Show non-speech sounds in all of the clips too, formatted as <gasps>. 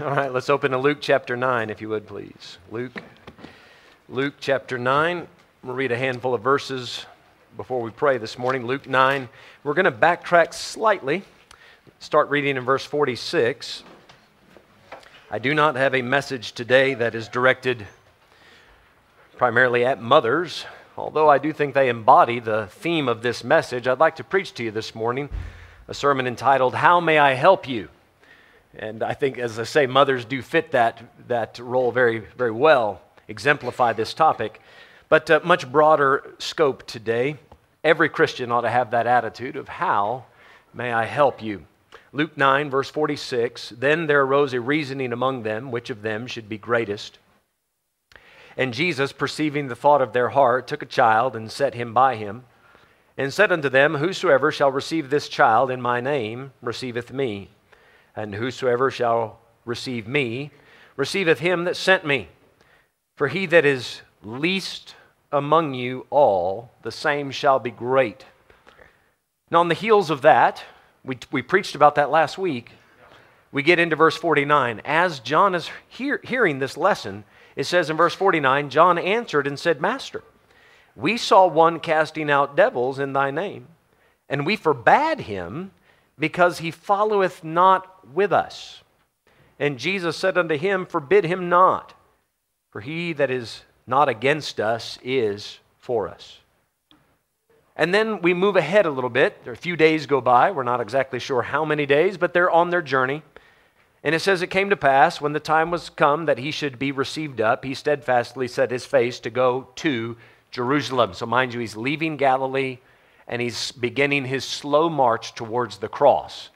<laughs> All right, let's open to Luke chapter 9, if you would, please. Luke, Luke chapter 9. We'll read a handful of verses before we pray this morning. Luke 9. We're going to backtrack slightly, start reading in verse 46. I do not have a message today that is directed primarily at mothers, although I do think they embody the theme of this message. I'd like to preach to you this morning a sermon entitled, How May I Help You? And I think, as I say, mothers do fit that, that role very, very well, exemplify this topic. But uh, much broader scope today. Every Christian ought to have that attitude of how may I help you? Luke 9, verse 46 Then there arose a reasoning among them, which of them should be greatest. And Jesus, perceiving the thought of their heart, took a child and set him by him, and said unto them, Whosoever shall receive this child in my name receiveth me and whosoever shall receive me receiveth him that sent me. For he that is least among you all, the same shall be great. Now, on the heels of that, we, we preached about that last week. We get into verse 49. As John is hear, hearing this lesson, it says in verse 49 John answered and said, Master, we saw one casting out devils in thy name, and we forbade him because he followeth not with us. And Jesus said unto him, Forbid him not, for he that is not against us is for us. And then we move ahead a little bit. There a few days go by. We're not exactly sure how many days, but they're on their journey. And it says, It came to pass when the time was come that he should be received up, he steadfastly set his face to go to Jerusalem. So, mind you, he's leaving Galilee and he's beginning his slow march towards the cross.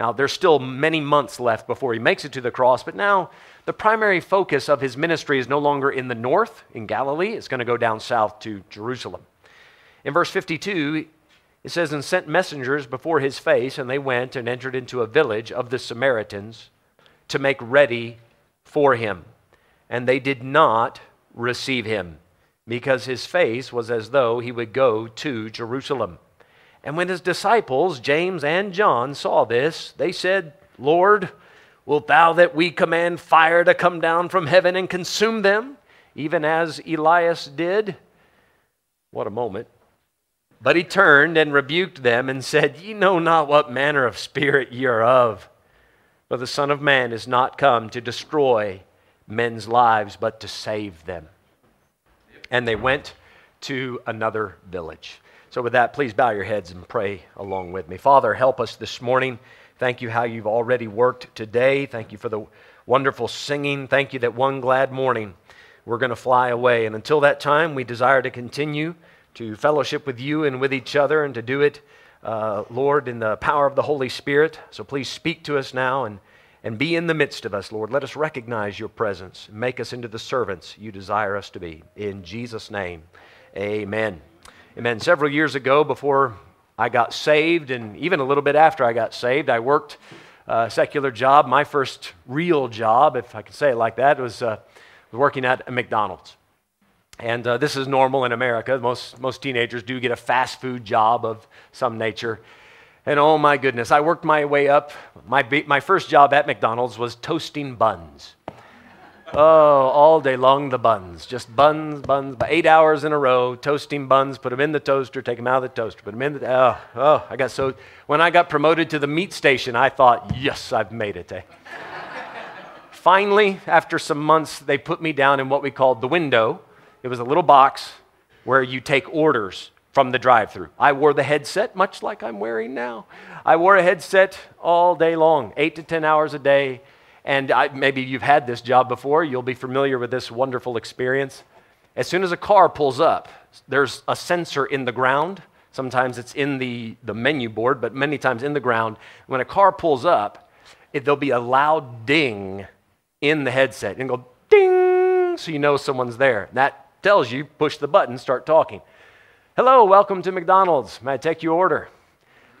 Now, there's still many months left before he makes it to the cross, but now the primary focus of his ministry is no longer in the north, in Galilee. It's going to go down south to Jerusalem. In verse 52, it says, And sent messengers before his face, and they went and entered into a village of the Samaritans to make ready for him. And they did not receive him because his face was as though he would go to Jerusalem. And when his disciples, James and John, saw this, they said, Lord, wilt thou that we command fire to come down from heaven and consume them, even as Elias did? What a moment. But he turned and rebuked them and said, Ye know not what manner of spirit ye are of. For the Son of Man is not come to destroy men's lives, but to save them and they went to another village. So, with that, please bow your heads and pray along with me. Father, help us this morning. Thank you how you've already worked today. Thank you for the wonderful singing. Thank you that one glad morning we're going to fly away. And until that time, we desire to continue to fellowship with you and with each other and to do it, uh, Lord, in the power of the Holy Spirit. So please speak to us now and and be in the midst of us, Lord. Let us recognize your presence. Make us into the servants you desire us to be. In Jesus' name, amen. Amen. Several years ago, before I got saved, and even a little bit after I got saved, I worked a secular job. My first real job, if I can say it like that, was uh, working at McDonald's. And uh, this is normal in America. Most, most teenagers do get a fast food job of some nature. And oh my goodness, I worked my way up. My, my first job at McDonald's was toasting buns. Oh, all day long, the buns. Just buns, buns, eight hours in a row, toasting buns, put them in the toaster, take them out of the toaster, put them in the. Oh, oh, I got so. When I got promoted to the meat station, I thought, yes, I've made it. Eh? Finally, after some months, they put me down in what we called the window. It was a little box where you take orders from the drive through. I wore the headset, much like I'm wearing now. I wore a headset all day long, eight to 10 hours a day. And I, maybe you've had this job before, you'll be familiar with this wonderful experience. As soon as a car pulls up, there's a sensor in the ground. Sometimes it's in the, the menu board, but many times in the ground. When a car pulls up, it, there'll be a loud ding in the headset and go ding, so you know someone's there. That tells you push the button, start talking. Hello, welcome to McDonald's. May I take your order?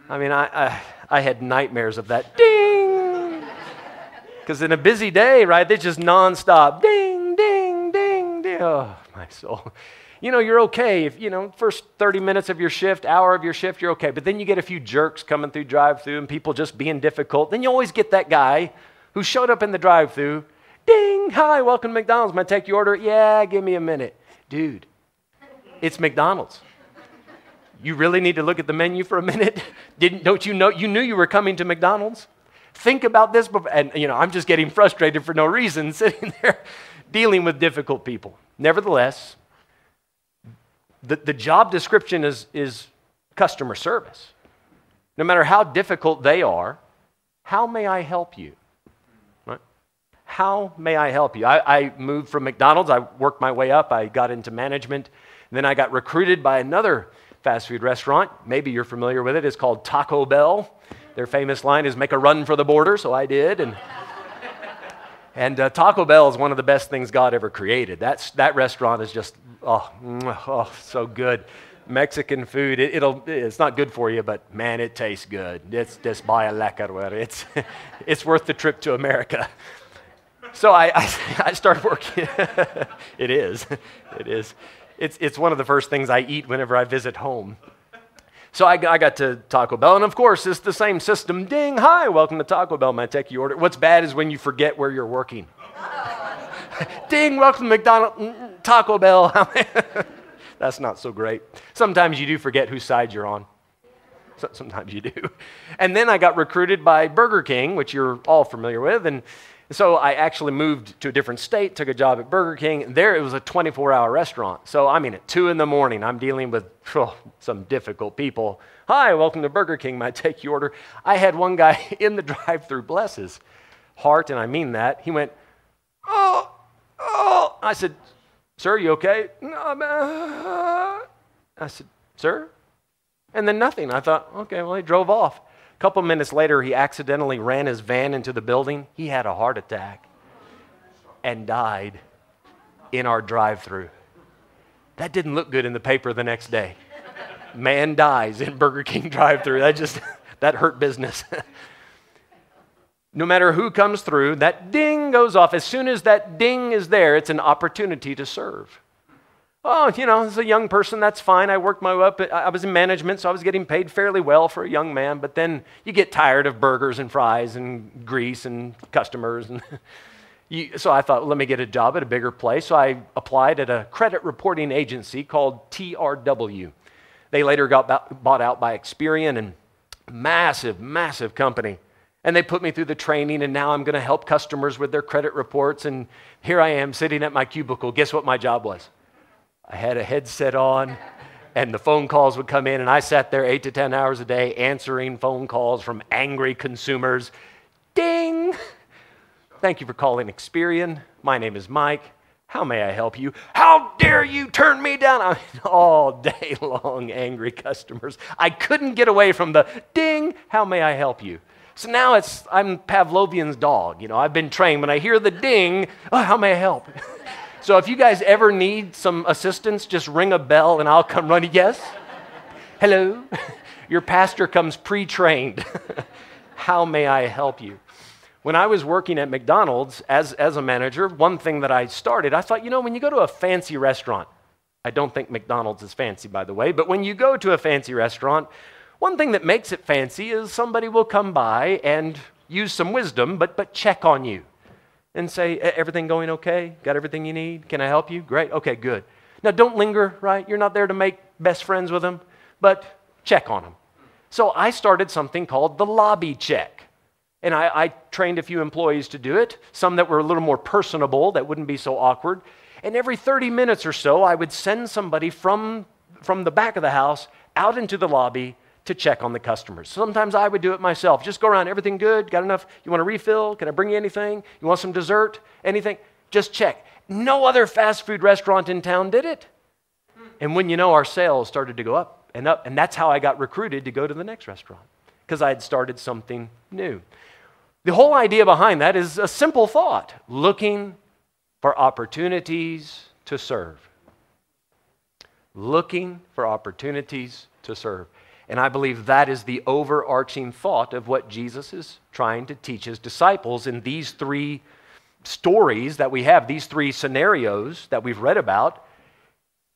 I mean, I, I, I had nightmares of that ding. Because in a busy day, right, they just nonstop ding, ding, ding, ding. Oh, my soul. You know, you're okay if, you know, first 30 minutes of your shift, hour of your shift, you're okay. But then you get a few jerks coming through drive through and people just being difficult. Then you always get that guy who showed up in the drive through. Ding! Hi, welcome to McDonald's. May I take your order? Yeah, give me a minute. Dude, it's McDonald's. You really need to look at the menu for a minute? <laughs> Didn't, don't you know? You knew you were coming to McDonald's. Think about this. Before, and, you know, I'm just getting frustrated for no reason <laughs> sitting there dealing with difficult people. Nevertheless, the, the job description is, is customer service. No matter how difficult they are, how may I help you? Right? How may I help you? I, I moved from McDonald's, I worked my way up, I got into management, then I got recruited by another fast food restaurant. Maybe you're familiar with it. It's called Taco Bell. Their famous line is make a run for the border, so I did. And, and uh, Taco Bell is one of the best things God ever created. That's, that restaurant is just, oh, oh so good. Mexican food, it, will it's not good for you, but man, it tastes good. It's just buy a lecker. It's, <laughs> it's worth the trip to America. So I, I, <laughs> I started working. <laughs> it is. It is it's, it's one of the first things I eat whenever I visit home. So I, I, got to Taco Bell, and of course, it's the same system. Ding, hi, welcome to Taco Bell. my your order? What's bad is when you forget where you're working. <laughs> Ding, welcome to McDonald's, mm, mm, Taco Bell. <laughs> That's not so great. Sometimes you do forget whose side you're on. Sometimes you do. And then I got recruited by Burger King, which you're all familiar with, and so I actually moved to a different state, took a job at Burger King. There it was a 24 hour restaurant. So I mean, at 2 in the morning, I'm dealing with oh, some difficult people. Hi, welcome to Burger King. Might take your order. I had one guy <laughs> in the drive through, bless his heart, and I mean that. He went, Oh, oh. I said, Sir, you okay? No, uh, I said, Sir? And then nothing. I thought, okay, well, he drove off couple minutes later, he accidentally ran his van into the building. He had a heart attack and died in our drive through. That didn't look good in the paper the next day. Man dies in Burger King drive through. That just, <laughs> that hurt business. <laughs> no matter who comes through, that ding goes off. As soon as that ding is there, it's an opportunity to serve. Oh, you know, as a young person, that's fine. I worked my way up. I was in management, so I was getting paid fairly well for a young man. But then you get tired of burgers and fries and grease and customers. And <laughs> you, so I thought, well, let me get a job at a bigger place. So I applied at a credit reporting agency called TRW. They later got bought out by Experian and massive, massive company. And they put me through the training, and now I'm going to help customers with their credit reports. And here I am sitting at my cubicle. Guess what my job was? I had a headset on, and the phone calls would come in, and I sat there eight to 10 hours a day answering phone calls from angry consumers. Ding! Thank you for calling Experian. My name is Mike. How may I help you? How dare you turn me down? I mean, <laughs> all day long, angry customers. I couldn't get away from the ding, how may I help you? So now it's, I'm Pavlovian's dog. You know, I've been trained. When I hear the ding, oh, how may I help? <laughs> So if you guys ever need some assistance, just ring a bell and I'll come running. <laughs> Yes? Hello? <laughs> Your pastor comes pre trained. <laughs> How may I help you? When I was working at McDonald's as, as a manager, one thing that I started, I thought, you know, when you go to a fancy restaurant, I don't think McDonald's is fancy, by the way, but when you go to a fancy restaurant, one thing that makes it fancy is somebody will come by and use some wisdom, but, but check on you and say, Everything going okay? Got everything you need? Can I help you? Great. Okay, good. Now, don't linger, right? You're not there to make best friends with them, but check on them. So I started something called the lobby check. And I, I, trained a few employees to do it, some that were a little more personable, that wouldn't be so awkward. And every 30 minutes or so, I would send somebody from, from the back of the house out into the lobby to check on the customers. Sometimes I would do it myself. Just go around, everything good? Got enough? You want a refill? Can I bring you anything? You want some dessert? Anything? Just check. No other fast food restaurant in town did it. And when you know, our sales started to go up and up. And that's how I got recruited to go to the next restaurant because I had started something new. The whole idea behind that is a simple thought looking for opportunities to serve. Looking for opportunities to serve. And I believe that is the overarching thought of what Jesus is trying to teach his disciples in these three stories that we have, these three scenarios that we've read about.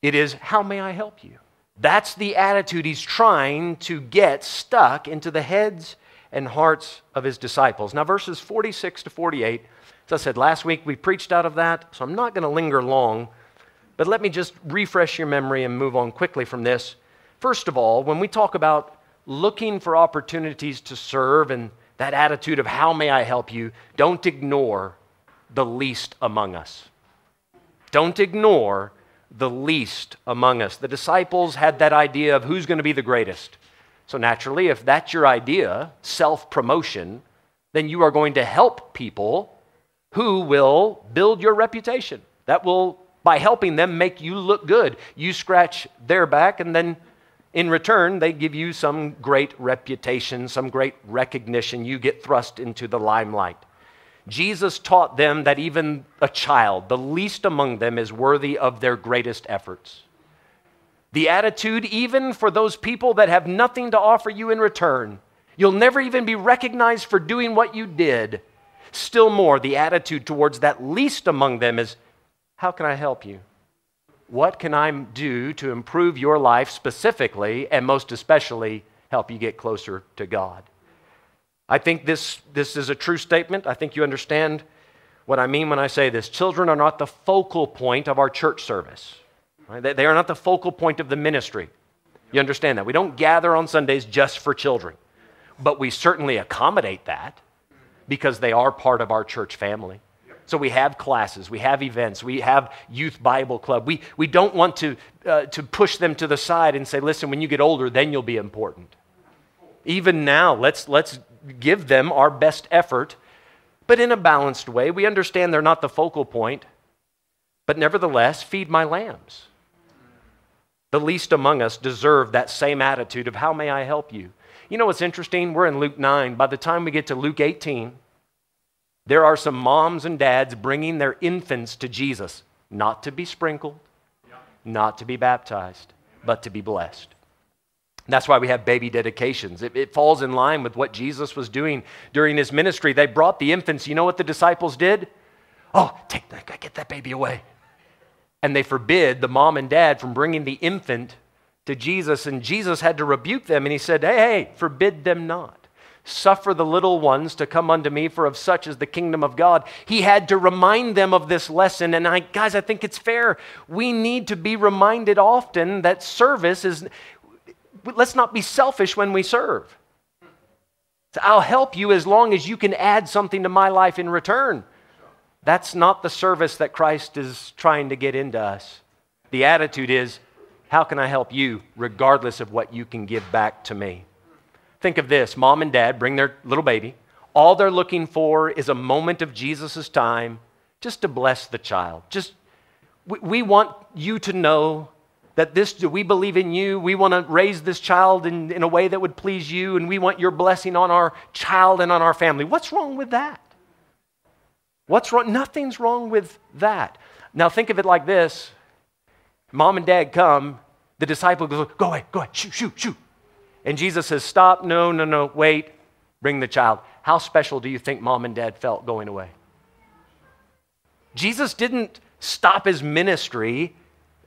It is, How may I help you? That's the attitude he's trying to get stuck into the heads and hearts of his disciples. Now, verses 46 to 48, as I said last week, we preached out of that, so I'm not going to linger long, but let me just refresh your memory and move on quickly from this. First of all, when we talk about looking for opportunities to serve and that attitude of how may I help you, don't ignore the least among us. Don't ignore the least among us. The disciples had that idea of who's going to be the greatest. So, naturally, if that's your idea, self promotion, then you are going to help people who will build your reputation. That will, by helping them, make you look good. You scratch their back, and then in return, they give you some great reputation, some great recognition. You get thrust into the limelight. Jesus taught them that even a child, the least among them, is worthy of their greatest efforts. The attitude, even for those people that have nothing to offer you in return, you'll never even be recognized for doing what you did. Still more, the attitude towards that least among them is how can I help you? What can I do to improve your life specifically and most especially help you get closer to God? I think this, this is a true statement. I think you understand what I mean when I say this. Children are not the focal point of our church service, right? they, they are not the focal point of the ministry. You understand that? We don't gather on Sundays just for children, but we certainly accommodate that because they are part of our church family. So we have classes, we have events, we have youth Bible club. We, we don't want to, uh, to push them to the side and say, listen, when you get older, then you'll be important. Even now, let's, let's give them our best effort, but in a balanced way. We understand they're not the focal point, but nevertheless, feed my lambs. The least among us deserve that same attitude of, How may I help you? You know what's interesting? We're in Luke 9. By the time we get to Luke 18, there are some moms and dads bringing their infants to Jesus, not to be sprinkled, not to be baptized, but to be blessed. That's why we have baby dedications. It, it, falls in line with what Jesus was doing during his ministry. They brought the infants. You know what the disciples did? Oh, take that, get that baby away. And they forbid the mom and dad from bringing the infant to Jesus. And Jesus had to rebuke them. And he said, Hey, hey, forbid them not. Suffer the little ones to come unto me, for of such is the kingdom of God. He had to remind them of this lesson. And I, guys, I think it's fair. We need to be reminded often that service is, let's not be selfish when we serve. I'll help you as long as you can add something to my life in return. That's not the service that Christ is trying to get into us. The attitude is, how can I help you regardless of what you can give back to me? Think of this mom and dad bring their little baby. All they're looking for is a moment of Jesus' time just to bless the child. Just, we, we want you to know that this, we believe in you. We want to raise this child in, in a way that would please you, and we want your blessing on our child and on our family. What's wrong with that? What's wrong? Nothing's wrong with that. Now, think of it like this Mom and dad come, the disciple goes, Go away, go away, shoot, shoot, shoot. And Jesus says, Stop, no, no, no, wait, bring the child. How special do you think mom and dad felt going away? Jesus didn't stop his ministry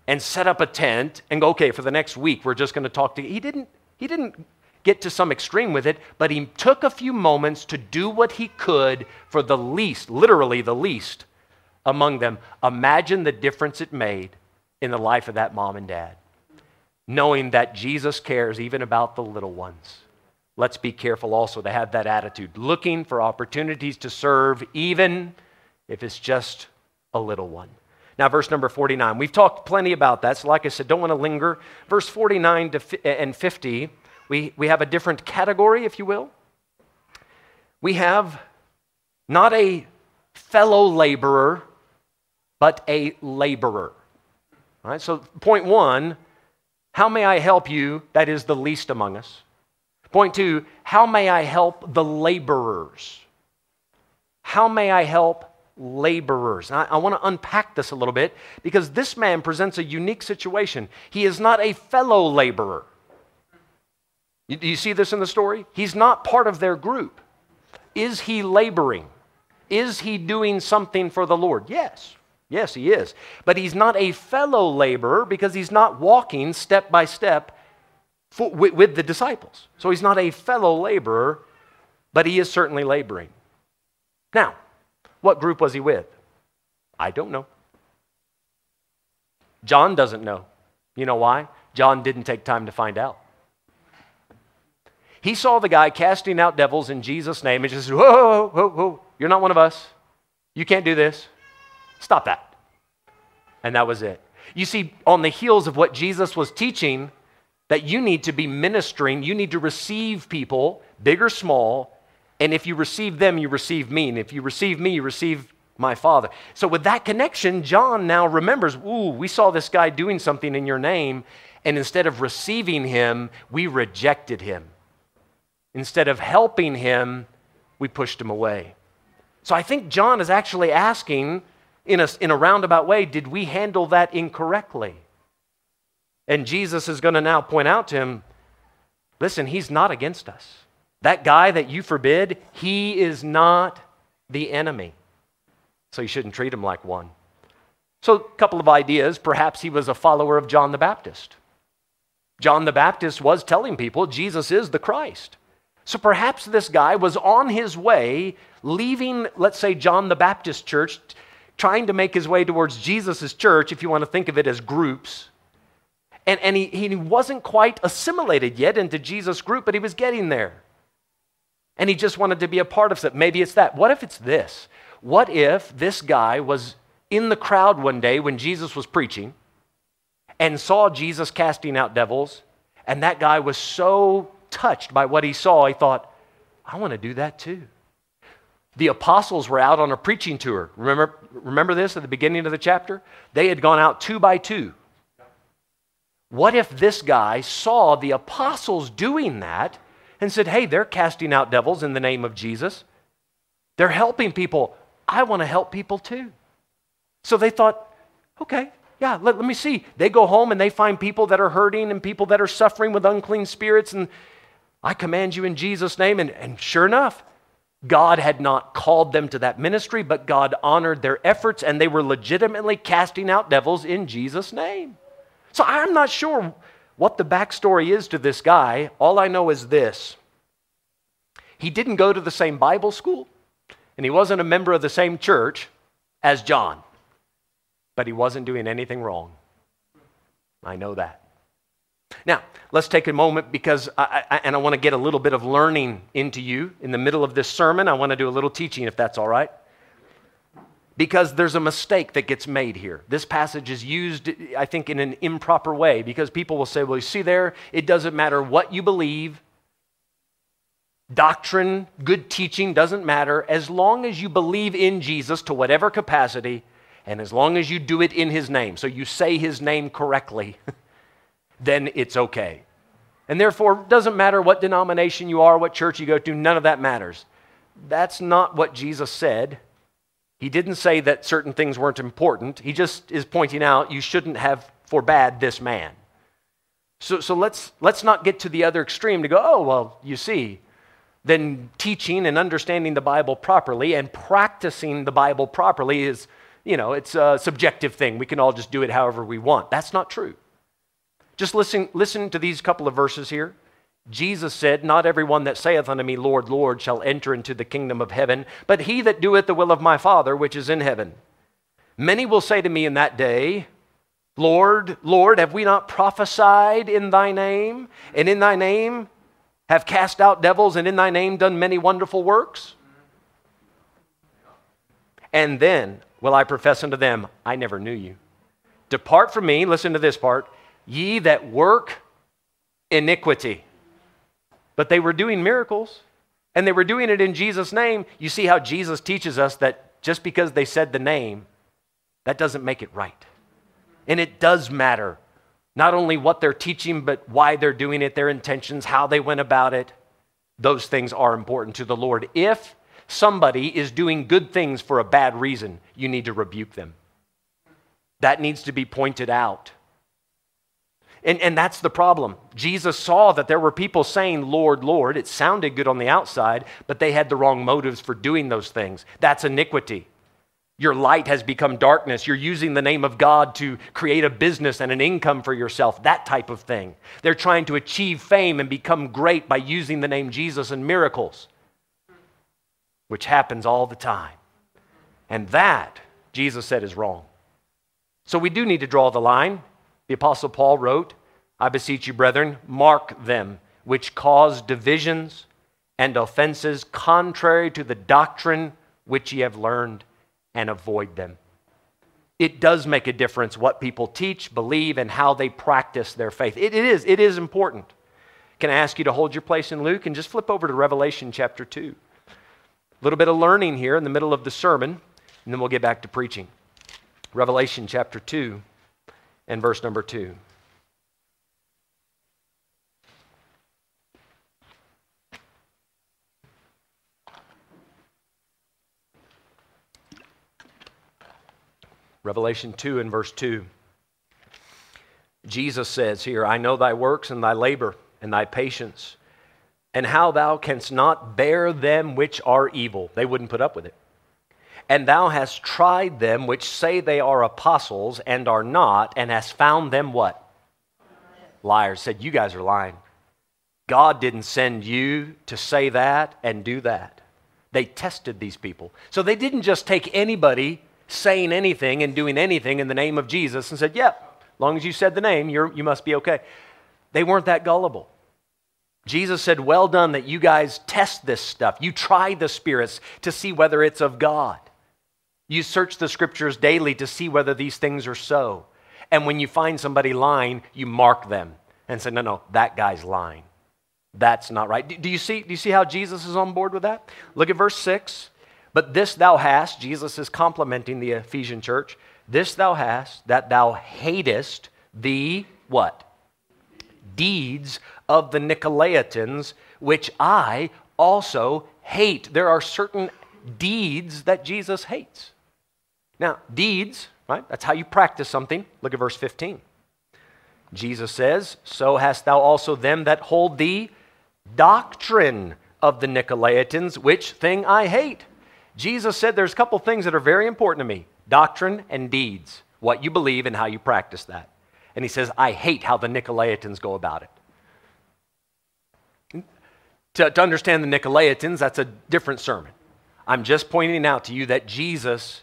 and set up a tent and go, okay, for the next week, we're just going to talk to you. He didn't, he didn't get to some extreme with it, but he took a few moments to do what he could for the least, literally the least among them. Imagine the difference it made in the life of that mom and dad, knowing that Jesus cares even about the little ones. Let's be careful also to have that attitude, looking for opportunities to serve, even if it's just a little one. Now, verse number 49. We've talked plenty about that. So, like I said, don't want to linger. Verse 49 to eh, and 50, we, we have a different category, if you will. We have not a fellow laborer, but a laborer. All right, so point one, how may I help you? That is the least among us. Point two, how may I help the laborers? How may I help laborers. I, I want to unpack this a little bit because this man presents a unique situation. He is not a fellow laborer. You, do you see this in the story? He's not part of their group. Is he laboring? Is he doing something for the Lord? Yes. Yes, he is. But he's not a fellow laborer because he's not walking step by step for, with, with the disciples. So he's not a fellow laborer but he is certainly laboring. Now, what group was he with? I don't know. John doesn't know. You know why? John didn't take time to find out. He saw the guy casting out devils in Jesus' name and just, whoa, whoa, whoa, whoa, you're not one of us. You can't do this. Stop that. And that was it. You see, on the heels of what Jesus was teaching, that you need to be ministering, you need to receive people, big or small, and if you receive them, you receive me. And if you receive me, you receive my Father. So, with that connection, John now remembers, ooh, we saw this guy doing something in your name, and instead of receiving him, we rejected him. Instead of helping him, we pushed him away. So, I think John is actually asking, in a, in a roundabout way, did we handle that incorrectly? And Jesus is going to now point out to him, listen, he's not against us. That guy that you forbid, he is not the enemy. So you shouldn't treat him like one. So, a couple of ideas. Perhaps he was a follower of John the Baptist. John the Baptist was telling people Jesus is the Christ. So perhaps this guy was on his way, leaving, let's say, John the Baptist church, trying to make his way towards Jesus' church, if you want to think of it as groups. And, and he, he wasn't quite assimilated yet into Jesus' group, but he was getting there and he just wanted to be a part of it. Maybe it's that. What if it's this? What if this guy was in the crowd one day when Jesus was preaching and saw Jesus casting out devils, and that guy was so touched by what he saw, he thought, I want to do that too. The apostles were out on a preaching tour. Remember, remember this at the beginning of the chapter? They had gone out two by two. What if this guy saw the apostles doing that and said, Hey, they're casting out devils in the name of Jesus. They're helping people. I want to help people too. So they thought, Okay, yeah, let, let me see. They go home and they find people that are hurting and people that are suffering with unclean spirits. And I command you in Jesus' name. And, and sure enough, God had not called them to that ministry, but God honored their efforts and they were legitimately casting out devils in Jesus' name. So I'm not sure what the backstory is to this guy, all I know is this he didn't go to the same Bible school, and he wasn't a member of the same church as John, but he wasn't doing anything wrong. I know that. Now, let's take a moment because I, I, and I want to get a little bit of learning into you in the middle of this sermon. I want to do a little teaching if that's all right because there's a mistake that gets made here. This passage is used, I think, in an improper way because people will say, well, you see there, it doesn't matter what you believe. Doctrine, good teaching doesn't matter as long as you believe in Jesus to whatever capacity and as long as you do it in his name. So you say his name correctly, <laughs> then it's okay. And therefore, it doesn't matter what denomination you are, what church you go to, none of that matters. That's not what Jesus said. He didn't say that certain things weren't important. He just is pointing out you shouldn't have forbade this man. So, so let's, let's not get to the other extreme to go, oh, well, you see, then teaching and understanding the Bible properly and practicing the Bible properly is, you know, it's a subjective thing. We can all just do it however we want. That's not true. Just listen, listen to these couple of verses here. Jesus said, Not everyone that saith unto me, Lord, Lord, shall enter into the kingdom of heaven, but he that doeth the will of my Father which is in heaven. Many will say to me in that day, Lord, Lord, have we not prophesied in thy name, and in thy name have cast out devils, and in thy name done many wonderful works? And then will I profess unto them, I never knew you. Depart from me, listen to this part, ye that work iniquity. But they were doing miracles and they were doing it in Jesus' name. You see how Jesus teaches us that just because they said the name, that doesn't make it right. And it does matter not only what they're teaching, but why they're doing it, their intentions, how they went about it. Those things are important to the Lord. If somebody is doing good things for a bad reason, you need to rebuke them. That needs to be pointed out. And, and that's the problem. Jesus saw that there were people saying, Lord, Lord. It sounded good on the outside, but they had the wrong motives for doing those things. That's iniquity. Your light has become darkness. You're using the name of God to create a business and an income for yourself, that type of thing. They're trying to achieve fame and become great by using the name Jesus and miracles. which happens all the time. And that, Jesus said, is wrong. So we do need to draw the line. The Apostle Paul wrote, I beseech you, brethren, mark them which cause divisions and offenses contrary to the doctrine which ye have learned, and avoid them. It does make a difference what people teach, believe, and how they practice their faith. it, is, it is important. Can I ask you to hold your place in Luke and just flip over to Revelation chapter 2? A little bit of learning here in the middle of the sermon, and then we'll get back to preaching. Revelation chapter 2 and verse number 2. Revelation 2 and verse 2. Jesus says here, I know thy works and thy labor and thy patience, and how thou canst not bear them which are evil. They wouldn't put up with it. And thou hast tried them which say they are apostles and are not, and hast found them what? Liars. Said, You guys are lying. God didn't send you to say that and do that. They tested these people. So they didn't just take anybody saying anything and doing anything in the name of Jesus and said, Yep, yeah, as long as you said the name, you you must be okay. They weren't that gullible. Jesus said, Well done that you guys test this stuff. You try the spirits to see whether it's of God. You search the scriptures daily to see whether these things are so. And when you find somebody lying, you mark them and say, No, no, that guy's lying. That's not right. Do you see, do you see how Jesus is on board with that? Look at verse 6. But this thou hast, Jesus is complimenting the Ephesian church, this thou hast, that thou hatest the what? deeds of the Nicolaitans, which I also hate. There are certain deeds that Jesus hates. Now, deeds, right? That's how you practice something. Look at verse 15. Jesus says, So hast thou also them that hold the doctrine of the Nicolaitans, which thing I hate. Jesus said there's a couple things that are very important to me doctrine and deeds, what you believe and how you practice that. And he says, I hate how the Nicolaitans go about it. To, to understand the Nicolaitans, that's a different sermon. I'm just pointing out to you that Jesus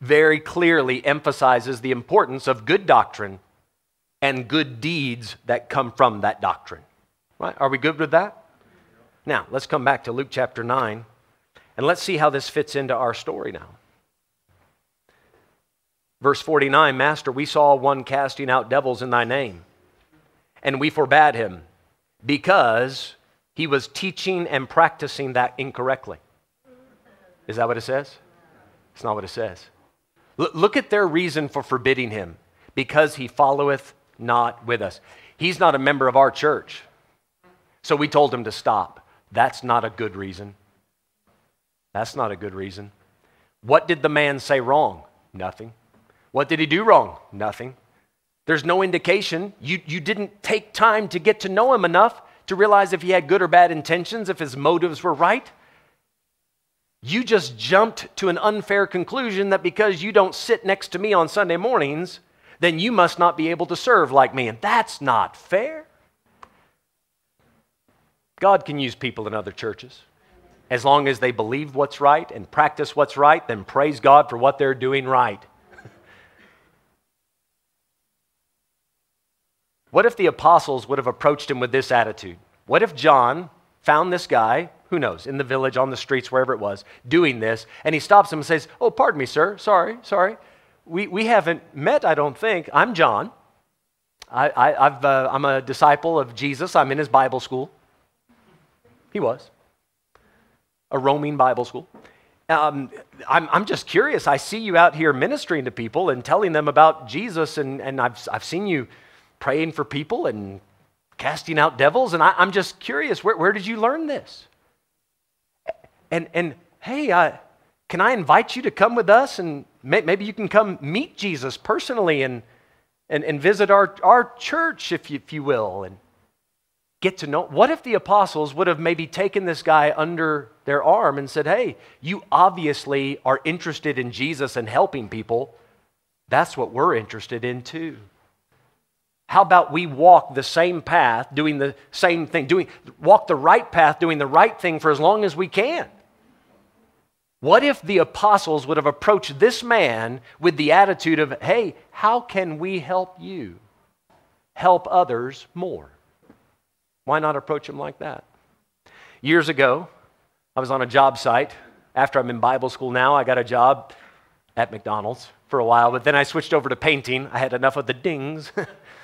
very clearly emphasizes the importance of good doctrine and good deeds that come from that doctrine. Right? Are we good with that? Now, let's come back to Luke chapter 9 and let's see how this fits into our story now. Verse 49 Master, we saw one casting out devils in thy name, and we forbade him because he was teaching and practicing that incorrectly. Is that what it says? It's not what it says. Look at their reason for forbidding him because he followeth not with us. He's not a member of our church. So we told him to stop. That's not a good reason. That's not a good reason. What did the man say wrong? Nothing. What did he do wrong? Nothing. There's no indication. You, you didn't take time to get to know him enough to realize if he had good or bad intentions, if his motives were right. You just jumped to an unfair conclusion that because you don't sit next to me on Sunday mornings, then you must not be able to serve like me. And that's not fair. God can use people in other churches. As long as they believe what's right and practice what's right, then praise God for what they're doing right. <laughs> What if the apostles would have approached him with this attitude? What if John found this guy, who knows, in the village, on the streets, wherever it was, doing this, and he stops him and says, Oh, pardon me, sir. Sorry, sorry. We, we haven't met, I don't think. I'm John. I, I, I've, uh, I'm a disciple of Jesus. I'm in his Bible school. He was. A roaming Bible school. Um, I'm, I'm just curious. I see you out here ministering to people and telling them about Jesus, and, and I've, I've seen you praying for people and casting out devils. And I, am just curious, where, where did you learn this? And, and hey, I, can I invite you to come with us and may, maybe you can come meet Jesus personally and, and, and visit our, our church, if you, if you will, and get to know. What if the apostles would have maybe taken this guy under their arm and said, hey, you obviously are interested in Jesus and helping people. That's what we're interested in too. How about we walk the same path, doing the same thing, doing walk the right path, doing the right thing for as long as we can? What if the apostles would have approached this man with the attitude of, hey, how can we help you help others more? Why not approach him like that? Years ago, I was on a job site. After I'm in Bible school now, I got a job at McDonald's for a while, but then I switched over to painting. I had enough of the dings.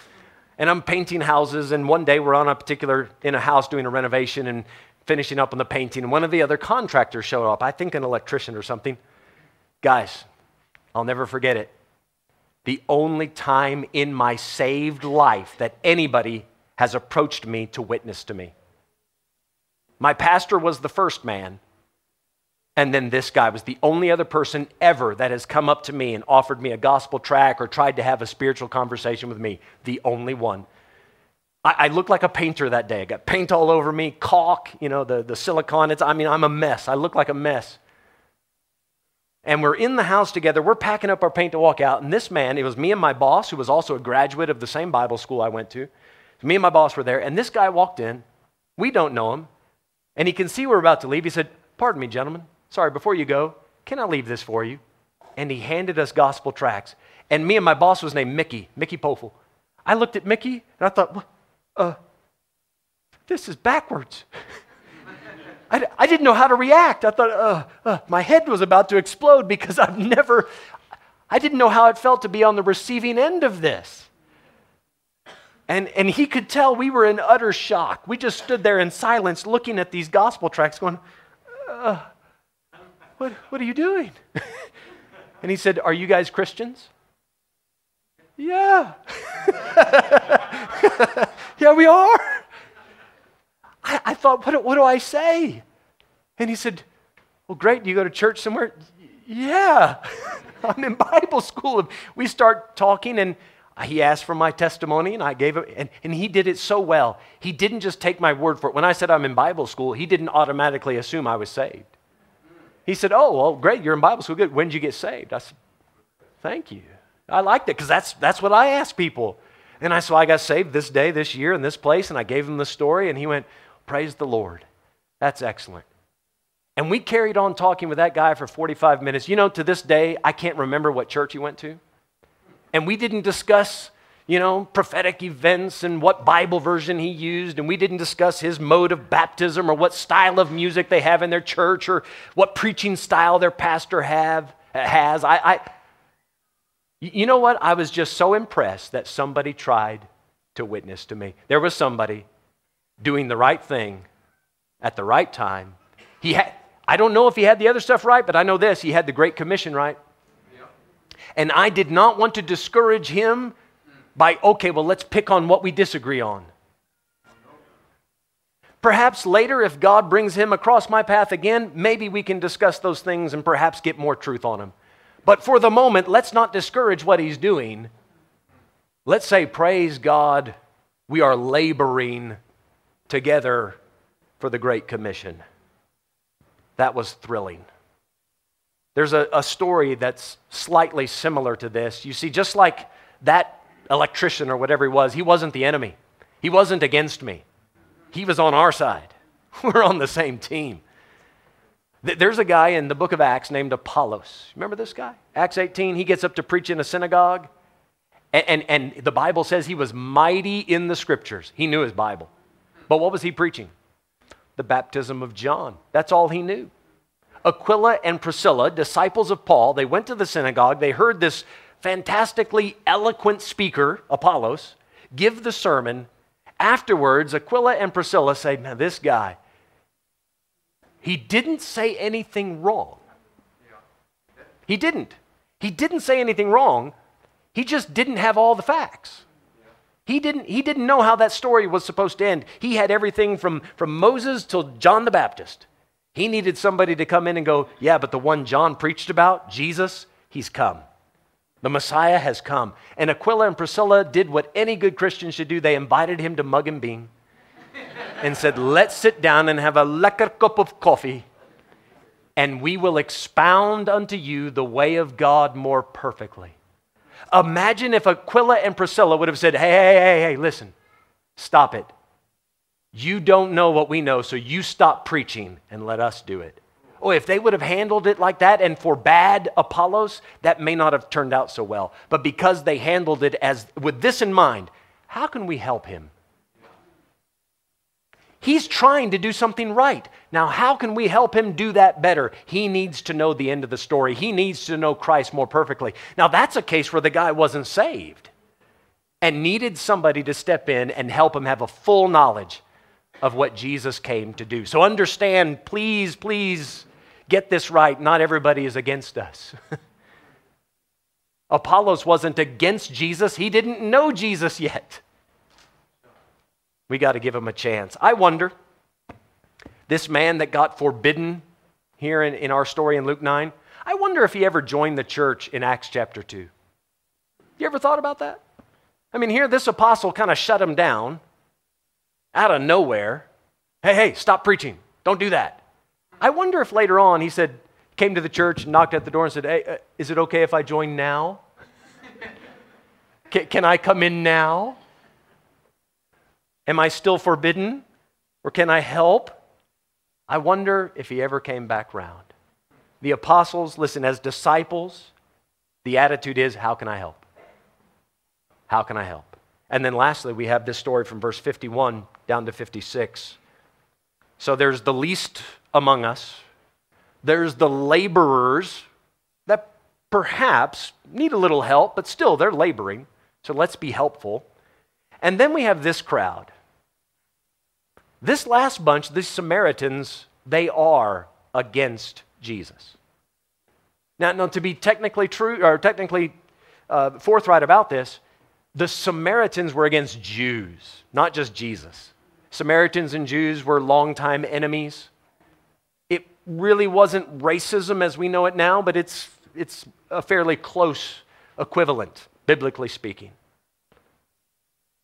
<laughs> and I'm painting houses, and one day we're on a particular, in a house doing a renovation, and finishing up on the painting, and one of the other contractors showed up, I think an electrician or something. Guys, I'll never forget it. The only time in my saved life that anybody has approached me to witness to me. My pastor was the first man, and then this guy was the only other person ever that has come up to me and offered me a gospel tract or tried to have a spiritual conversation with me. The only one. I, I looked like a painter that day. I got paint all over me, caulk, you know, the, the silicone. It's, I mean, I'm a mess. I look like a mess. And we're in the house together. We're packing up our paint to walk out. And this man, it was me and my boss, who was also a graduate of the same Bible school I went to. Me and my boss were there. And this guy walked in. We don't know him. And he can see we're about to leave. He said, Pardon me, gentlemen. Sorry, before you go, can I leave this for you? And he handed us gospel tracts. And me and my boss was named Mickey, Mickey Pofel. I looked at Mickey and I thought, uh, this is backwards. <laughs> I, I didn't know how to react. I thought, uh, uh, my head was about to explode because I've never, I didn't know how it felt to be on the receiving end of this. And, and he could tell we were in utter shock. We just stood there in silence looking at these gospel tracts, going, uh, what, what are you doing? <laughs> and he said, Are you guys Christians? Yeah. <laughs> yeah, we are. I, I thought, what, what do I say? And he said, Well, great. Do you go to church somewhere? Yeah. <laughs> I'm in Bible school. We start talking, and Uh, he asked for my testimony, and I gave it, and, and he did it so well. He didn't just take my word for it. When I said I'm in Bible school, he didn't automatically assume I was saved. He said, Oh, well, great, you're in Bible school. Good. When did you get saved? I said, Thank you. I liked it because that's, that's what I ask people. And I said, I got saved this day, this year, in this place, and I gave him the story, and he went, Praise the Lord. That's excellent. And we carried on talking with that guy for 45 minutes. You know, to this day, I can't remember what church he went to. And we didn't discuss, you know, prophetic events and what Bible version he used. And we didn't discuss his mode of baptism or what style of music they have in their church or what preaching style their pastor have, has. I, I you know what? I was just so impressed that somebody tried to witness to me. There was somebody doing the right thing at the right time. He had, I don't know if he had the other stuff right, but I know this he had the Great Commission right. And I did not want to discourage him by, okay, well, let's pick on what we disagree on. Perhaps later, if God brings him across my path again, maybe we can discuss those things and perhaps get more truth on him. But for the moment, let's not discourage what he's doing. Let's say, Praise God, we are laboring together for the Great Commission. That was thrilling. There's a, a, story that's slightly similar to this. You see, just like that electrician or whatever he was, he wasn't the enemy. He wasn't against me. He was on our side. <laughs> We're on the same team. There's a guy in the book of Acts named Apollos. Remember this guy? Acts 18, he gets up to preach in a synagogue. And, and, and, the Bible says he was mighty in the scriptures. He knew his Bible. But what was he preaching? The baptism of John. That's all he knew. Aquila and Priscilla, disciples of Paul, they went to the synagogue. They heard this fantastically eloquent speaker, Apollos, give the sermon. Afterwards, Aquila and Priscilla say, this guy, he didn't say anything wrong. He didn't. He didn't say anything wrong. He just didn't have all the facts. He didn't, he didn't know how that story was supposed to end. He had everything from, from Moses till John the Baptist. He needed somebody to come in and go, Yeah, but the one John preached about, Jesus, he's come. The Messiah has come. And Aquila and Priscilla did what any good Christian should do. They invited him to Mugg and Bean and said, Let's sit down and have a lekker cup of coffee, and we will expound unto you the way of God more perfectly. Imagine if Aquila and Priscilla would have said, Hey, hey, hey, hey, listen, stop it. You don't know what we know, so you stop preaching and let us do it. Oh, if they would have handled it like that and forbade Apollos, that may not have turned out so well. But because they handled it as with this in mind, how can we help him? He's trying to do something right. Now, how can we help him do that better? He needs to know the end of the story. He needs to know Christ more perfectly. Now, that's a case where the guy wasn't saved and needed somebody to step in and help him have a full knowledge of what Jesus came to do. So, understand, please, please get this right. Not everybody is against us. <laughs> Apollos wasn't against Jesus, he didn't know Jesus yet. We got to give him a chance. I wonder, this man that got forbidden here in, in our story in Luke 9, I wonder if he ever joined the church in Acts chapter 2. You ever thought about that? I mean, here this apostle kind of shut him down out of nowhere. Hey, hey, stop preaching. Don't do that. I wonder if later on he said, came to the church, knocked at the door, and said, Hey, uh, is it okay if I join now? can, can I come in now? Am I still forbidden? Or can I help? I wonder if he ever came back round. The apostles, listen, as disciples, the attitude is, How can I help? How can I help? And then lastly, we have this story from verse 51 down to 56. So there's the least among us, there's the laborers that perhaps need a little help, but still they're laboring. So let's be helpful. And then we have this crowd. This last bunch, these Samaritans, they are against Jesus. Now, now to be technically true or technically uh, forthright about this, the Samaritans were against Jews, not just Jesus. Samaritans and Jews were longtime enemies. It really wasn't racism as we know it now, but it's, it's a fairly close equivalent, biblically speaking.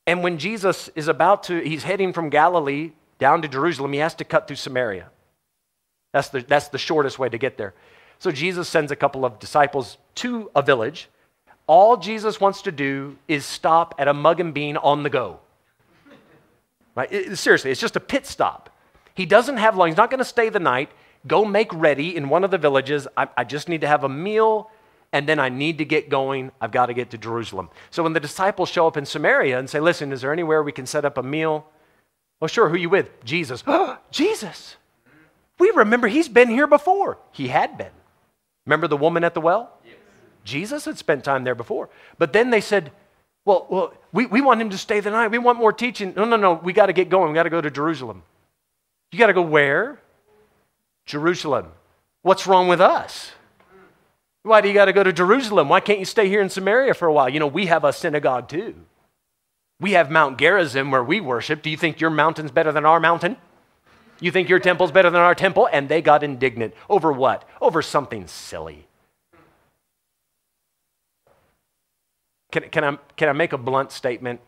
And when Jesus is about to, he's heading from Galilee down to Jerusalem, he has to cut through Samaria. That's the, that's the shortest way to get there. So Jesus sends a couple of disciples to a village. All Jesus wants to do is stop at a Mugg and Bean on the go. Right? It, seriously, it's just a pit stop. He doesn't have long, he's not going to stay the night. Go make ready in one of the villages. I, I just need to have a meal and then I need to get going. I've got to get to Jerusalem. So when the disciples show up in Samaria and say, Listen, is there anywhere we can set up a meal? Oh, sure. Who are you with? Jesus. <gasps> Jesus. We remember he's been here before. He had been. Remember the woman at the well? Yes. Jesus had spent time there before. But then they said, well, well we, we want him to stay the night. We want more teaching. No, no, no. We got to get going. We got to go to Jerusalem. You got to go where? Jerusalem. What's wrong with us? Why do you got to go to Jerusalem? Why can't you stay here in Samaria for a while? You know, we have a synagogue too. We have Mount Gerizim where we worship. Do you think your mountain's better than our mountain? You think your temple's better than our temple? And they got indignant. Over what? Over something silly. Can, can, I, can I make a blunt statement?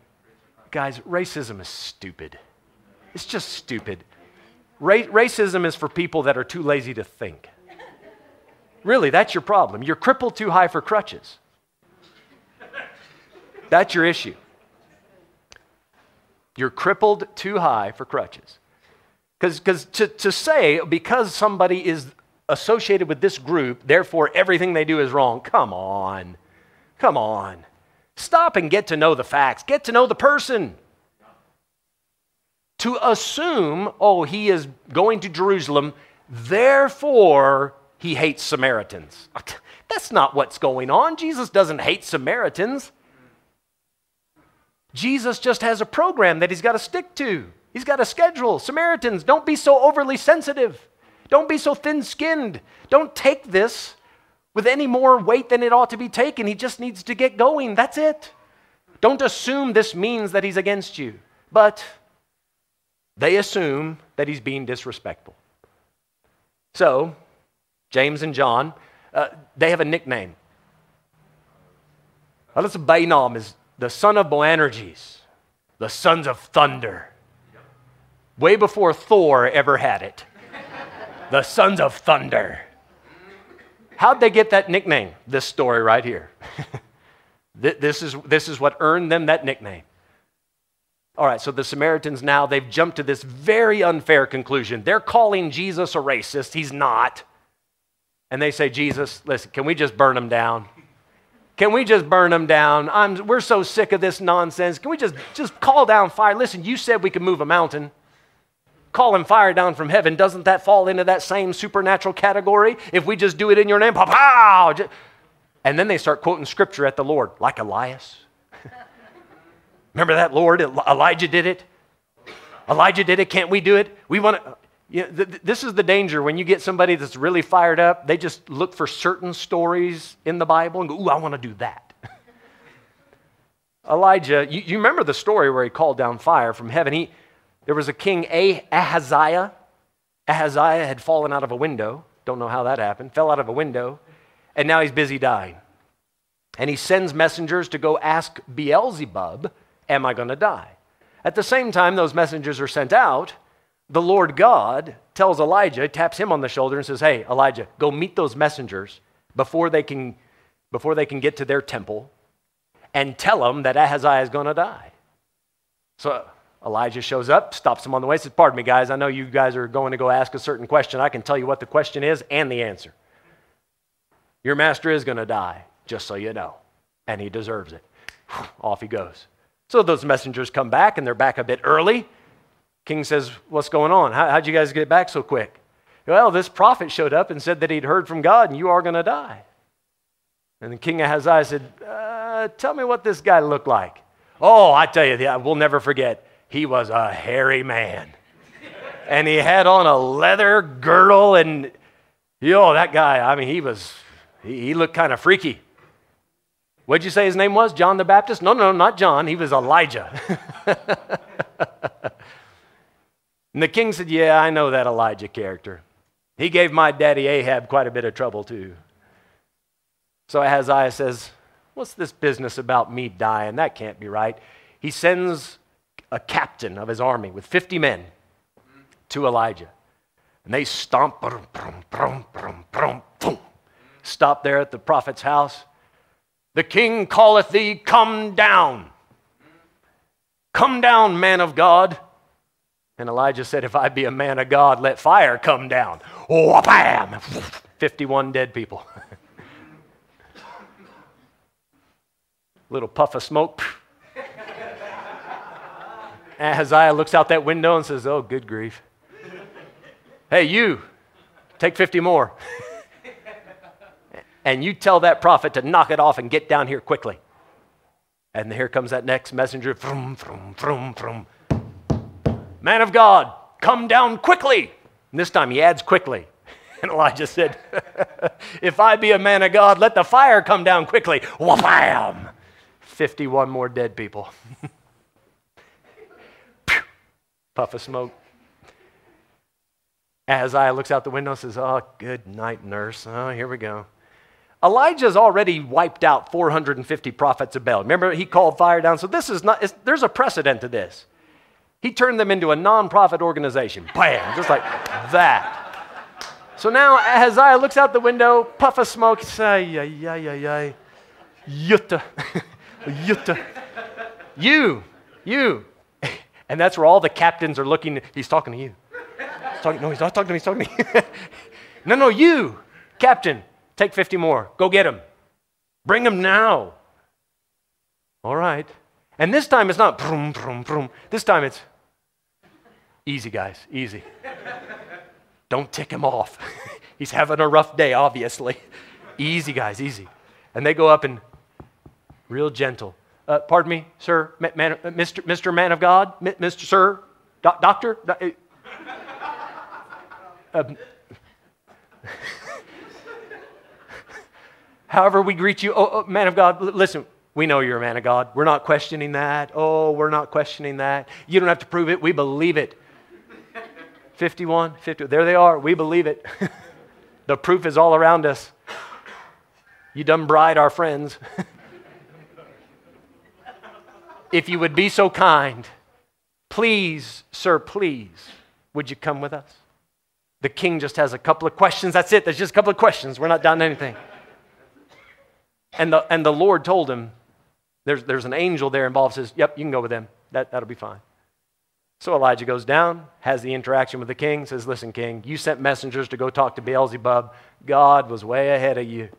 Guys, racism is stupid. It's just stupid. Ra- racism is for people that are too lazy to think. Really, that's your problem. You're crippled too high for crutches. That's your issue. You're crippled too high for crutches. Because to, to say, because somebody is associated with this group, therefore everything they do is wrong, come on. Come on. Stop and get to know the facts, get to know the person. To assume, oh, he is going to Jerusalem, therefore he hates Samaritans. <laughs> That's not what's going on. Jesus doesn't hate Samaritans. Jesus just has a program that he's got to stick to. He's got a schedule. Samaritans, don't be so overly sensitive. Don't be so thin skinned. Don't take this with any more weight than it ought to be taken. He just needs to get going. That's it. Don't assume this means that he's against you. But they assume that he's being disrespectful. So, James and John, uh, they have a nickname. Alyssa Bainam is the son of Boanerges, the sons of thunder. Way before Thor ever had it. the sons of thunder. How'd they get that nickname? This story right here. <laughs> this, is, this is what earned them that nickname. All right, so the Samaritans now, they've jumped to this very unfair conclusion. They're calling Jesus a racist. He's not. And they say, Jesus, listen, can we just burn them down? Can we just burn them down? I'm, we're so sick of this nonsense. Can we just, just call down fire? Listen, you said we could move a mountain. Calling fire down from heaven, doesn't that fall into that same supernatural category? If we just do it in your name, pow, And then they start quoting scripture at the Lord, like Elias. <laughs> Remember that, Lord? Elijah did it. Elijah did it. Can't we do it? We want to. You know, th- this is the danger when you get somebody that's really fired up. They just look for certain stories in the Bible and go, "Ooh, I want to do that." <laughs> Elijah, you, you, remember the story where he called down fire from heaven. He, there was a king Ahaziah. Ahaziah had fallen out of a window. Don't know how that happened. Fell out of a window, and now he's busy dying. And he sends messengers to go ask Beelzebub, "Am I going to die?" At the same time, those messengers are sent out the Lord God tells Elijah, taps him on the shoulder, and says, Hey, Elijah, go meet those messengers before they can, before they can get to their temple and tell them that Ahaziah is going to die. So Elijah shows up, stops him on the way, says, Pardon me, guys, I know you guys are going to go ask a certain question. I can tell you what the question is and the answer. Your master is going to die, just so you know, and he deserves it. <sighs> Off he goes. So those messengers come back, and they're back a bit early. King says, What's going on? How, how'd you guys get back so quick? Well, this prophet showed up and said that he'd heard from God and you are going to die. And the king of Ahaziah said, uh, Tell me what this guy looked like. Oh, I tell you, we'll never forget. He was a hairy man. and he had on a leather girdle, and, yo, that guy, I mean, he was, he, he looked kind of freaky. What'd you say his name was? John the Baptist? No, no, not John. He was Elijah. <laughs> And the king said, Yeah, I know that Elijah character. He gave my daddy Ahab quite a bit of trouble, too. So Ahaziah says, What's this business about me dying? That can't be right. He sends a captain of his army with 50 men to Elijah. And they stomp, brum, brum, brum, stop there at the prophet's house. The king calleth thee, come down. Come down, man of God. And Elijah said, If I be a man of God, let fire come down. Oh, bam! 51 dead people. <laughs> Little puff of smoke. Ahaziah looks out that window and says, Oh, good grief. Hey, you, take 50 more. <laughs> and you tell that prophet to knock it off and get down here quickly. And here comes that next messenger. Vroom, vroom, vroom, vroom. Man of God, come down quickly. And this time he adds quickly. <laughs> And Elijah said, <laughs> If I be a man of God, let the fire come down quickly. Wham! 51 more dead people. Puff of smoke. Ahaziah looks out the window and says, Oh, good night, nurse. Oh, here we go. Elijah's already wiped out 450 prophets of Baal. Remember, he called fire down. So this is not, there's a precedent to this. He turned them into a nonprofit organization. Bam, just like that. So now Ahaziah looks out the window, puff of smoke, say, yeah, yeah, yeah, yeah. Yutta. <laughs> Yutta. You, you. And that's where all the captains are looking. He's talking to you. He's talking, no, he's not talking to me, he's talking to me. <laughs> no, no, you, captain, take 50 more. Go get them. Bring them now. All right. And this time it's not brum, brum, brum. This time it's easy, guys, easy. Don't tick him off. <laughs> He's having a rough day, obviously. easy, guys, easy. And they go up and real gentle. Uh, pardon me, sir, man, uh, Mr. Mr. Man of God, Mr. Sir, do- Doctor. Do- uh, um, <laughs> however we greet you, oh, oh, man of God, listen, we know you're a man of God. We're not questioning that. Oh, we're not questioning that. You don't have to prove it. We believe it. 51, 50. There they are. We believe it. <laughs> the proof is all around us. You dumb bride, our friends. <laughs> if you would be so kind, please, sir, please, would you come with us? The king just has a couple of questions. That's it. There's just a couple of questions. We're not done anything. And the, and the Lord told him, there's, there's an angel there involved, says, Yep, you can go with them. That, that'll be fine. So Elijah goes down, has the interaction with the king, says, Listen, king, you sent messengers to go talk to Beelzebub. God was way ahead of you.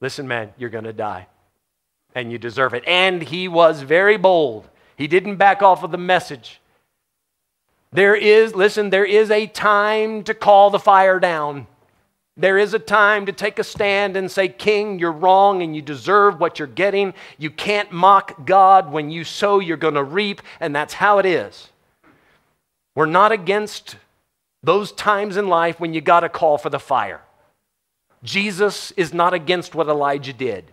Listen, man, you're going to die. And you deserve it. And he was very bold. He didn't back off of the message. There is, listen, there is a time to call the fire down. There is a time to take a stand and say, King, you're wrong and you deserve what you're getting. You can't mock God. When you sow, you're going to reap, and that's how it is. We're not against those times in life when you got to call for the fire. Jesus is not against what Elijah did,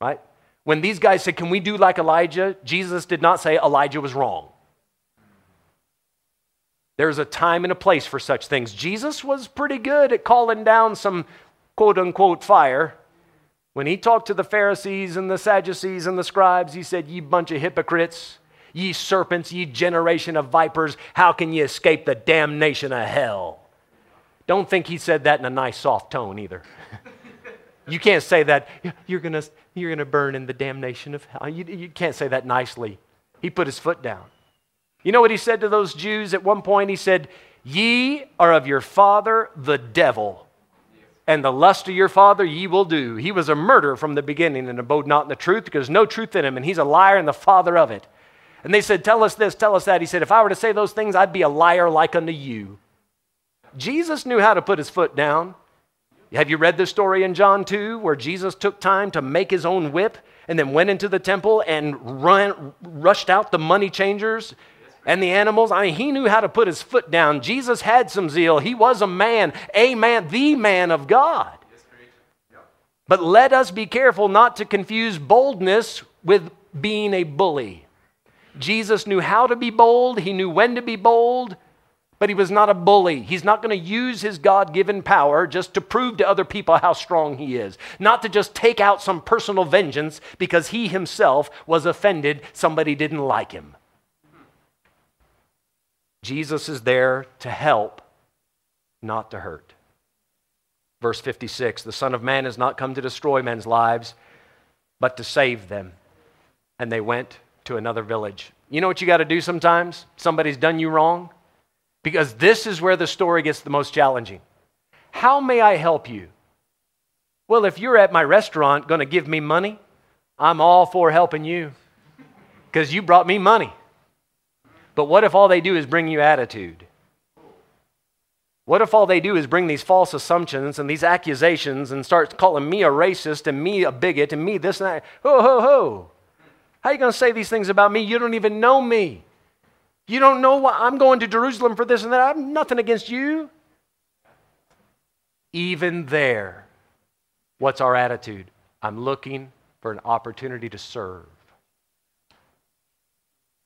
right? When these guys said, Can we do like Elijah? Jesus did not say Elijah was wrong. There's a time and a place for such things. Jesus was pretty good at calling down some quote unquote fire. When he talked to the Pharisees and the Sadducees and the scribes, he said, Ye bunch of hypocrites, ye serpents, ye generation of vipers, how can ye escape the damnation of hell? Don't think he said that in a nice, soft tone either. <laughs> you can't say that, you're going you're gonna burn in the damnation of hell. You, you can't say that nicely. He put his foot down. You know what he said to those Jews at one point? He said, Ye are of your father, the devil, and the lust of your father ye will do. He was a murderer from the beginning and abode not in the truth because no truth in him, and he's a liar and the father of it. And they said, Tell us this, tell us that. He said, If I were to say those things, I'd be a liar like unto you. Jesus knew how to put his foot down. Have you read the story in John 2 where Jesus took time to make his own whip and then went into the temple and run, rushed out the money changers and the animals. I mean, he knew how to put his foot down. Jesus had some zeal. He was a man, a man, the man of God. But let us be careful not to confuse boldness with being a bully. Jesus knew how to be bold, he knew when to be bold, but he was not a bully. He's not going to use his God given power just to prove to other people how strong he is, not to just take out some personal vengeance because he himself was offended somebody didn't like him. Jesus is there to help, not to hurt. Verse 56 The Son of Man has not come to destroy men's lives, but to save them. And they went to another village. You know what you got to do sometimes? Somebody's done you wrong? Because this is where the story gets the most challenging. How may I help you? Well, if you're at my restaurant going to give me money, I'm all for helping you because you brought me money. But what if all they do is bring you attitude? What if all they do is bring these false assumptions and these accusations and start calling me a racist and me a bigot and me this and that? Ho, ho, ho. How are you going to say these things about me? You don't even know me. You don't know why I'm going to Jerusalem for this and that. I'm nothing against you. Even there, what's our attitude? I'm looking for an opportunity to serve.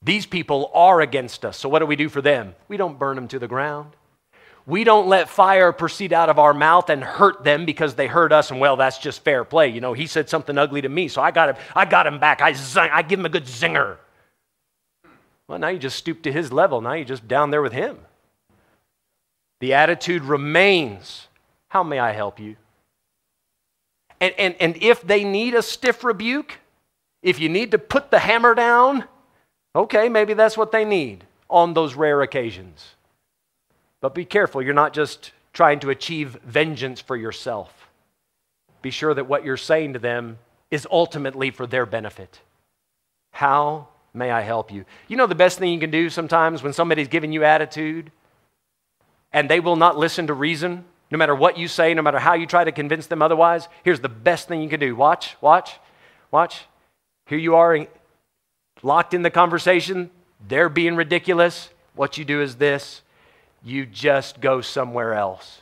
These people are against us. So what do we do for them? We don't burn them to the ground. We don't let fire proceed out of our mouth and hurt them because they hurt us, and well, that's just fair play. You know, he said something ugly to me, so I got him, I got him back. I, zing, I give him a good zinger. Well, now you just stoop to his level. Now you're just down there with him. The attitude remains How may I help you? And, and, and if they need a stiff rebuke, if you need to put the hammer down, Okay, maybe that's what they need on those rare occasions. But be careful, you're not just trying to achieve vengeance for yourself. Be sure that what you're saying to them is ultimately for their benefit. How may I help you? You know the best thing you can do sometimes when somebody's giving you attitude and they will not listen to reason, no matter what you say, no matter how you try to convince them otherwise? Here's the best thing you can do. Watch, watch, watch. Here you are locked in the conversation, they're being ridiculous. What you do is this you just go somewhere else.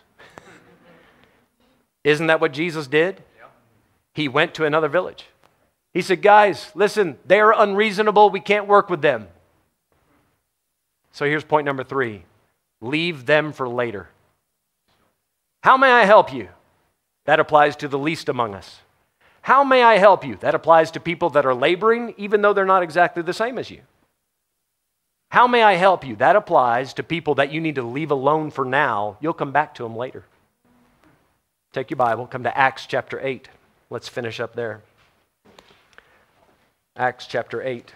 <laughs> Isn't that what Jesus did? He went to another village. He said, Guys, listen, they're unreasonable. We can't work with them. So here's point number three leave them for later. How may I help you? That applies to the least among us. How may I help you? That applies to people that are laboring, even though they're not exactly the same as you. How may I help you? That applies to people that you need to leave alone for now. You'll come back to them later. Take your Bible, come to Acts chapter 8. Let's finish up there. Acts chapter 8.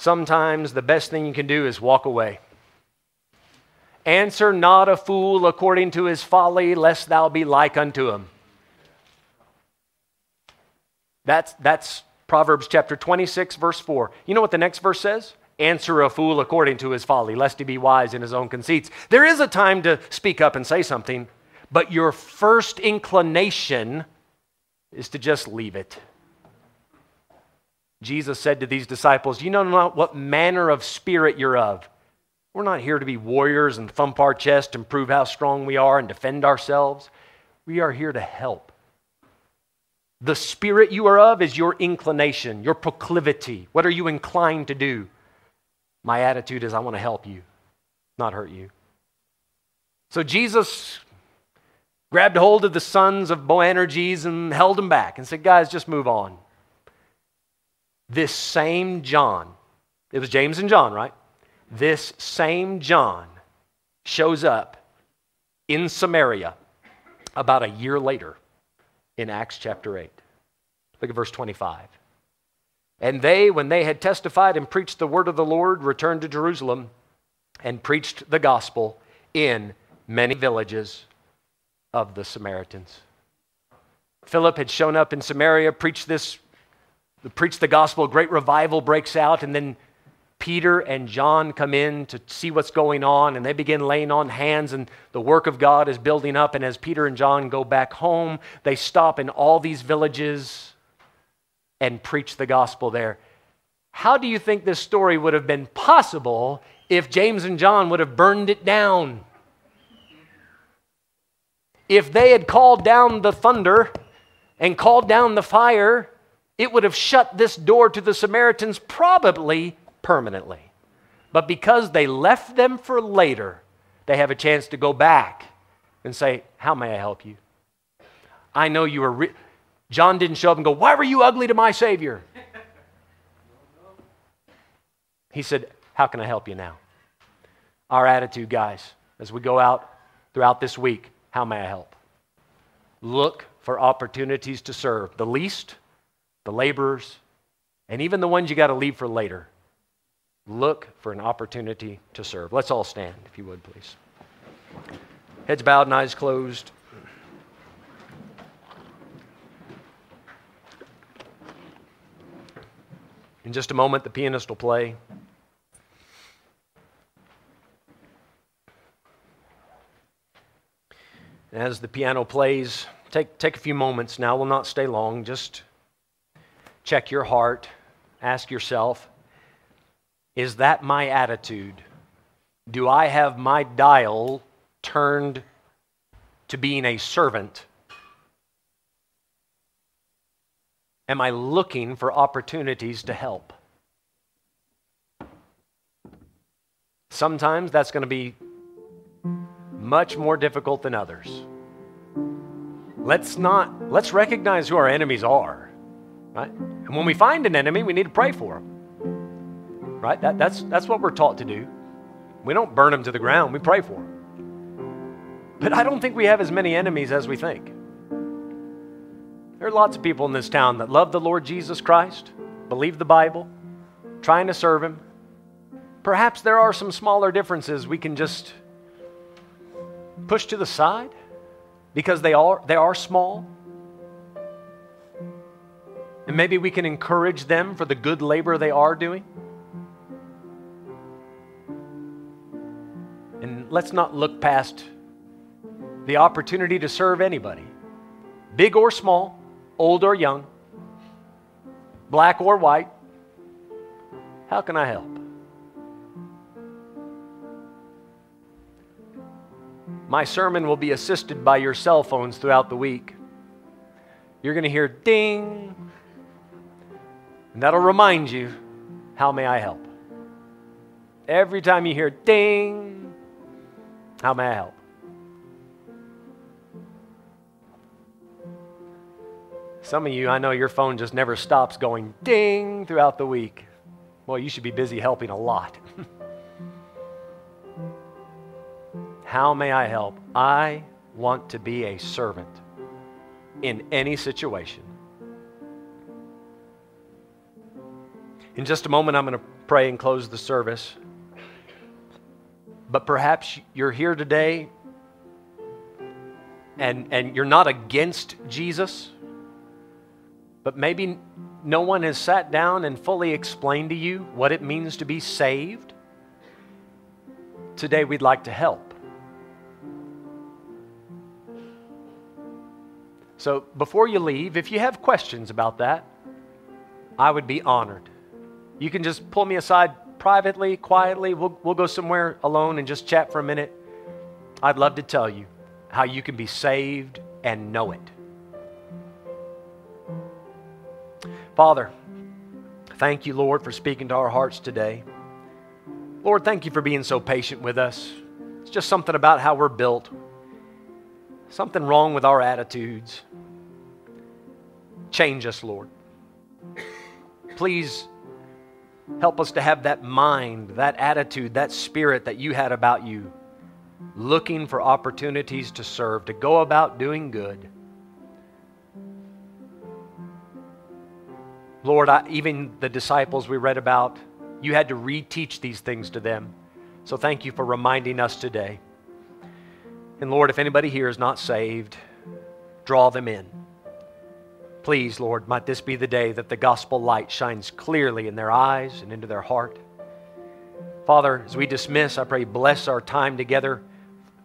sometimes the best thing you can do is walk away. Answer not a fool according to his folly, lest thou be like unto him. That's, that's Proverbs chapter 26, verse 4. You know what the next verse says? Answer a fool according to his folly, lest he be wise in his own conceits. There is a time to speak up and say something, but your first inclination is to just leave it. Jesus said to these disciples, You know not what manner of spirit you're of. We're not here to be warriors and thump our chest and prove how strong we are and defend ourselves. We are here to help. The spirit you are of is your inclination, your proclivity. What are you inclined to do? My attitude is I want to help you, not hurt you. So Jesus grabbed hold of the sons of Boanerges and held them back and said, Guys, just move on. This same John, it was James and John, right? This same John shows up in Samaria about a year later in Acts chapter 8. Look at verse 25. And they, when they had testified and preached the word of the Lord, returned to Jerusalem and preached the gospel in many villages of the Samaritans. Philip had shown up in Samaria, preached this, preached the gospel, great revival breaks out, and then Peter and John come in to see what's going on, and they begin laying on hands, and the work of God is building up. And as Peter and John go back home, they stop in all these villages and preach the gospel there. How do you think this story would have been possible if James and John would have burned it down? If they had called down the thunder and called down the fire, it would have shut this door to the Samaritans probably permanently. But because they left them for later, they have a chance to go back and say, How may I help you? I know you were. Re- John didn't show up and go, Why were you ugly to my Savior? He said, How can I help you now? Our attitude, guys, as we go out throughout this week, how may I help? Look for opportunities to serve the least, the laborers, and even the ones you got to leave for later. Look for an opportunity to serve. Let's all stand, if you would, please. Heads bowed and eyes closed. In just a moment, the pianist will play. As the piano plays, take, take a few moments now. We'll not stay long. Just check your heart. Ask yourself Is that my attitude? Do I have my dial turned to being a servant? Am I looking for opportunities to help? Sometimes that's going to be much more difficult than others. Let's not let's recognize who our enemies are, right? And when we find an enemy, we need to pray for them. Right? That, that's that's what we're taught to do. We don't burn them to the ground, we pray for them. But I don't think we have as many enemies as we think. There are lots of people in this town that love the Lord Jesus Christ, believe the Bible, trying to serve Him. Perhaps there are some smaller differences we can just push to the side because they are, they are small. And maybe we can encourage them for the good labor they are doing. And let's not look past the opportunity to serve anybody, big or small old or young, black or white. How can I help? My sermon will be assisted by your cell phones throughout the week. You're going to hear ding, and that'll remind you, How may I help? Every time you hear ding, How may I help? Some of you, I know your phone just never stops going ding throughout the week. Well, you should be busy helping a lot. <laughs> How may I help? I want to be a servant in any situation. In just a moment, I'm going to pray and close the service. But perhaps you're here today and, and you're not against Jesus, but maybe no one has sat down and fully explained to you what it means to be saved. Today, we'd like to help. So, before you leave, if you have questions about that, I would be honored. You can just pull me aside privately, quietly. We'll, we'll go somewhere alone and just chat for a minute. I'd love to tell you how you can be saved and know it. Father, thank you, Lord, for speaking to our hearts today. Lord, thank you for being so patient with us. It's just something about how we're built, something wrong with our attitudes. Change us, Lord. Please help us to have that mind, that attitude, that spirit that you had about you looking for opportunities to serve, to go about doing good. Lord, I, even the disciples we read about, you had to reteach these things to them. So thank you for reminding us today. And Lord, if anybody here is not saved, draw them in. Please, Lord, might this be the day that the gospel light shines clearly in their eyes and into their heart. Father, as we dismiss, I pray bless our time together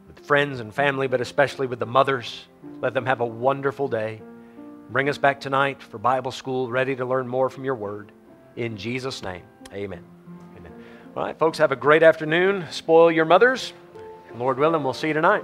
with friends and family, but especially with the mothers. Let them have a wonderful day. Bring us back tonight for Bible school, ready to learn more from your word. In Jesus' name, amen. amen. All right, folks, have a great afternoon. Spoil your mothers. Lord willing, we'll see you tonight.